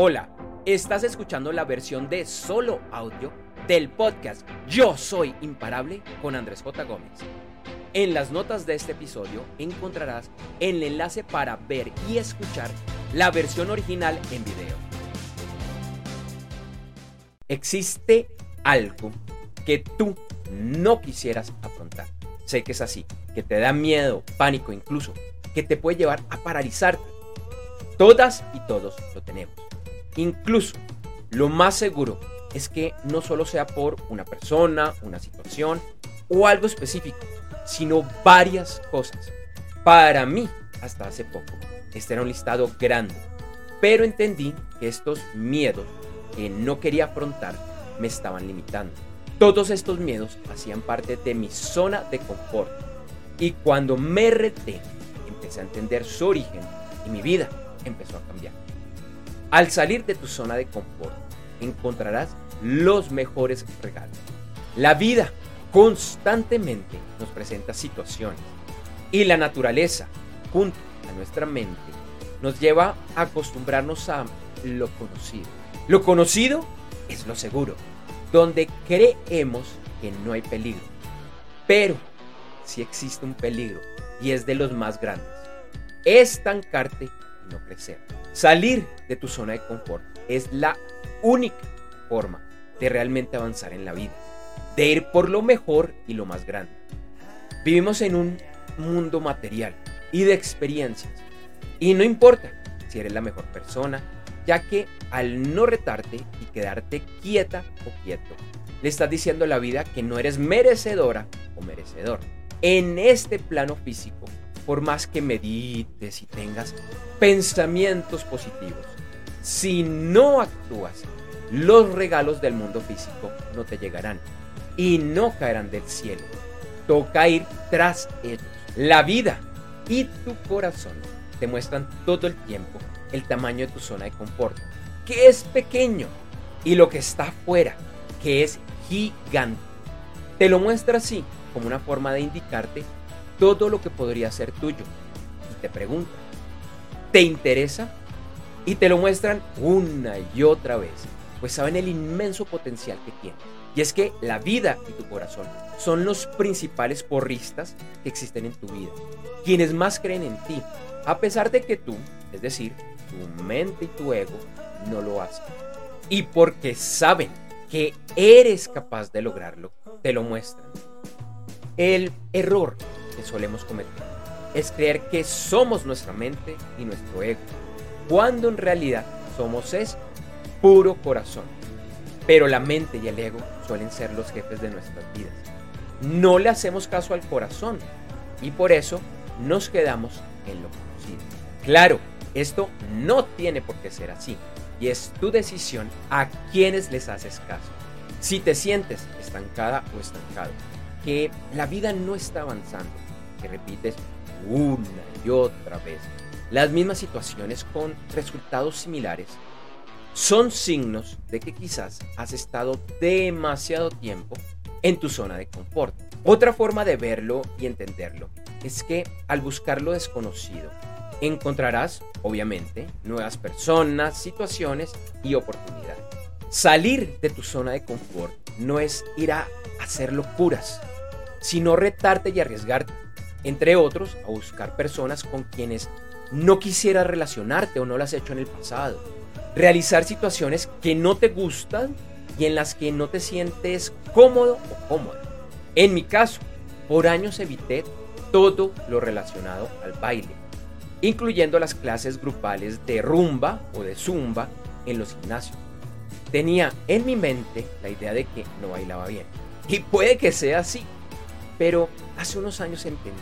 Hola, estás escuchando la versión de solo audio del podcast Yo Soy Imparable con Andrés J. Gómez. En las notas de este episodio encontrarás el enlace para ver y escuchar la versión original en video. Existe algo que tú no quisieras afrontar. Sé que es así, que te da miedo, pánico incluso, que te puede llevar a paralizarte. Todas y todos lo tenemos. Incluso lo más seguro es que no solo sea por una persona, una situación o algo específico, sino varias cosas. Para mí, hasta hace poco, este era un listado grande, pero entendí que estos miedos que no quería afrontar me estaban limitando. Todos estos miedos hacían parte de mi zona de confort y cuando me reté, empecé a entender su origen y mi vida empezó a cambiar. Al salir de tu zona de confort, encontrarás los mejores regalos. La vida constantemente nos presenta situaciones y la naturaleza, junto a nuestra mente, nos lleva a acostumbrarnos a lo conocido. Lo conocido es lo seguro, donde creemos que no hay peligro. Pero si existe un peligro y es de los más grandes. Estancarte no crecer. Salir de tu zona de confort es la única forma de realmente avanzar en la vida, de ir por lo mejor y lo más grande. Vivimos en un mundo material y de experiencias. Y no importa si eres la mejor persona, ya que al no retarte y quedarte quieta o quieto, le estás diciendo a la vida que no eres merecedora o merecedor. En este plano físico, por más que medites y tengas pensamientos positivos, si no actúas, los regalos del mundo físico no te llegarán y no caerán del cielo. Toca ir tras ellos. La vida y tu corazón te muestran todo el tiempo el tamaño de tu zona de confort, que es pequeño, y lo que está afuera, que es gigante. Te lo muestra así, como una forma de indicarte todo lo que podría ser tuyo. Y te pregunta, ¿te interesa? Y te lo muestran una y otra vez, pues saben el inmenso potencial que tiene. Y es que la vida y tu corazón son los principales porristas que existen en tu vida, quienes más creen en ti, a pesar de que tú, es decir, tu mente y tu ego, no lo hacen. Y porque saben que eres capaz de lograrlo, te lo muestran. El error solemos cometer es creer que somos nuestra mente y nuestro ego, cuando en realidad somos es puro corazón. Pero la mente y el ego suelen ser los jefes de nuestras vidas. No le hacemos caso al corazón y por eso nos quedamos en lo conocido. Claro, esto no tiene por qué ser así y es tu decisión a quienes les haces caso. Si te sientes estancada o estancado, que la vida no está avanzando, que repites una y otra vez las mismas situaciones con resultados similares, son signos de que quizás has estado demasiado tiempo en tu zona de confort. Otra forma de verlo y entenderlo es que al buscar lo desconocido, encontrarás, obviamente, nuevas personas, situaciones y oportunidades. Salir de tu zona de confort no es ir a hacer locuras, sino retarte y arriesgarte. Entre otros, a buscar personas con quienes no quisieras relacionarte o no lo has hecho en el pasado. Realizar situaciones que no te gustan y en las que no te sientes cómodo o cómoda. En mi caso, por años evité todo lo relacionado al baile, incluyendo las clases grupales de rumba o de zumba en los gimnasios. Tenía en mi mente la idea de que no bailaba bien. Y puede que sea así, pero hace unos años entendí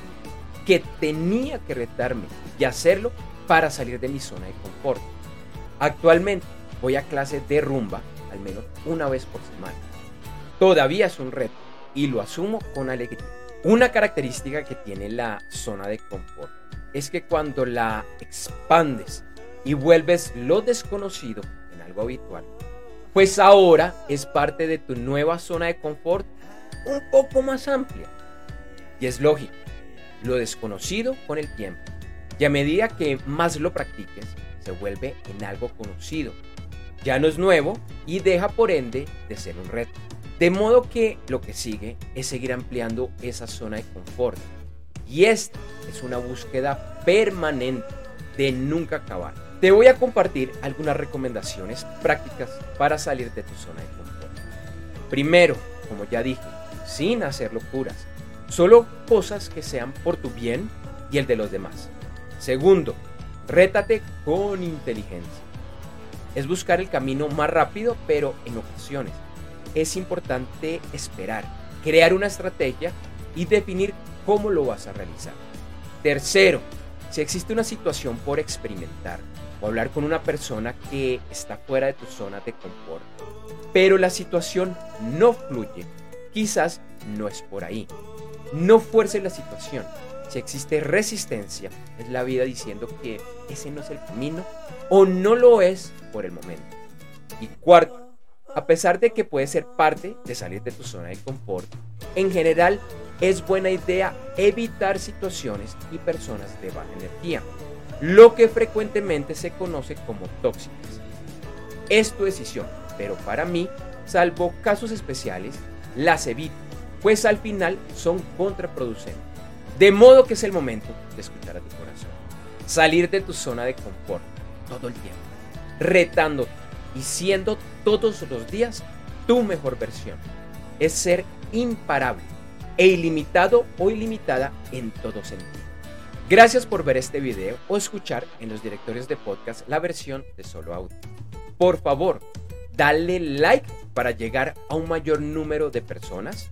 que tenía que retarme y hacerlo para salir de mi zona de confort. Actualmente voy a clases de rumba al menos una vez por semana. Todavía es un reto y lo asumo con alegría. Una característica que tiene la zona de confort es que cuando la expandes y vuelves lo desconocido en algo habitual, pues ahora es parte de tu nueva zona de confort un poco más amplia. Y es lógico, lo desconocido con el tiempo. Y a medida que más lo practiques, se vuelve en algo conocido. Ya no es nuevo y deja por ende de ser un reto. De modo que lo que sigue es seguir ampliando esa zona de confort. Y esta es una búsqueda permanente de nunca acabar. Te voy a compartir algunas recomendaciones prácticas para salir de tu zona de confort. Primero, como ya dije, sin hacer locuras, solo cosas que sean por tu bien y el de los demás. Segundo, rétate con inteligencia. Es buscar el camino más rápido, pero en ocasiones es importante esperar, crear una estrategia y definir cómo lo vas a realizar. Tercero, si existe una situación por experimentar o hablar con una persona que está fuera de tu zona de confort, pero la situación no fluye, quizás no es por ahí. No fuerce la situación. Si existe resistencia, es la vida diciendo que ese no es el camino o no lo es por el momento. Y cuarto, a pesar de que puede ser parte de salir de tu zona de confort, en general es buena idea evitar situaciones y personas de baja energía, lo que frecuentemente se conoce como tóxicas. Es tu decisión, pero para mí, salvo casos especiales, las evito, pues al final son contraproducentes. De modo que es el momento de escuchar a tu corazón. Salir de tu zona de confort todo el tiempo, retándote y siendo todos los días tu mejor versión. Es ser imparable e ilimitado o ilimitada en todo sentido. Gracias por ver este video o escuchar en los directorios de podcast la versión de solo audio. Por favor, dale like para llegar a un mayor número de personas,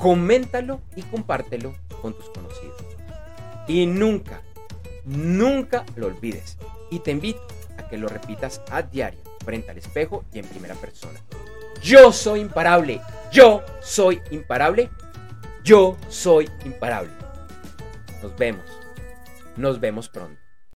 coméntalo y compártelo con tus conocidos. Y nunca, nunca lo olvides. Y te invito a que lo repitas a diario, frente al espejo y en primera persona. Yo soy imparable. Yo soy imparable. Yo soy imparable. Nos vemos. Nos vemos pronto.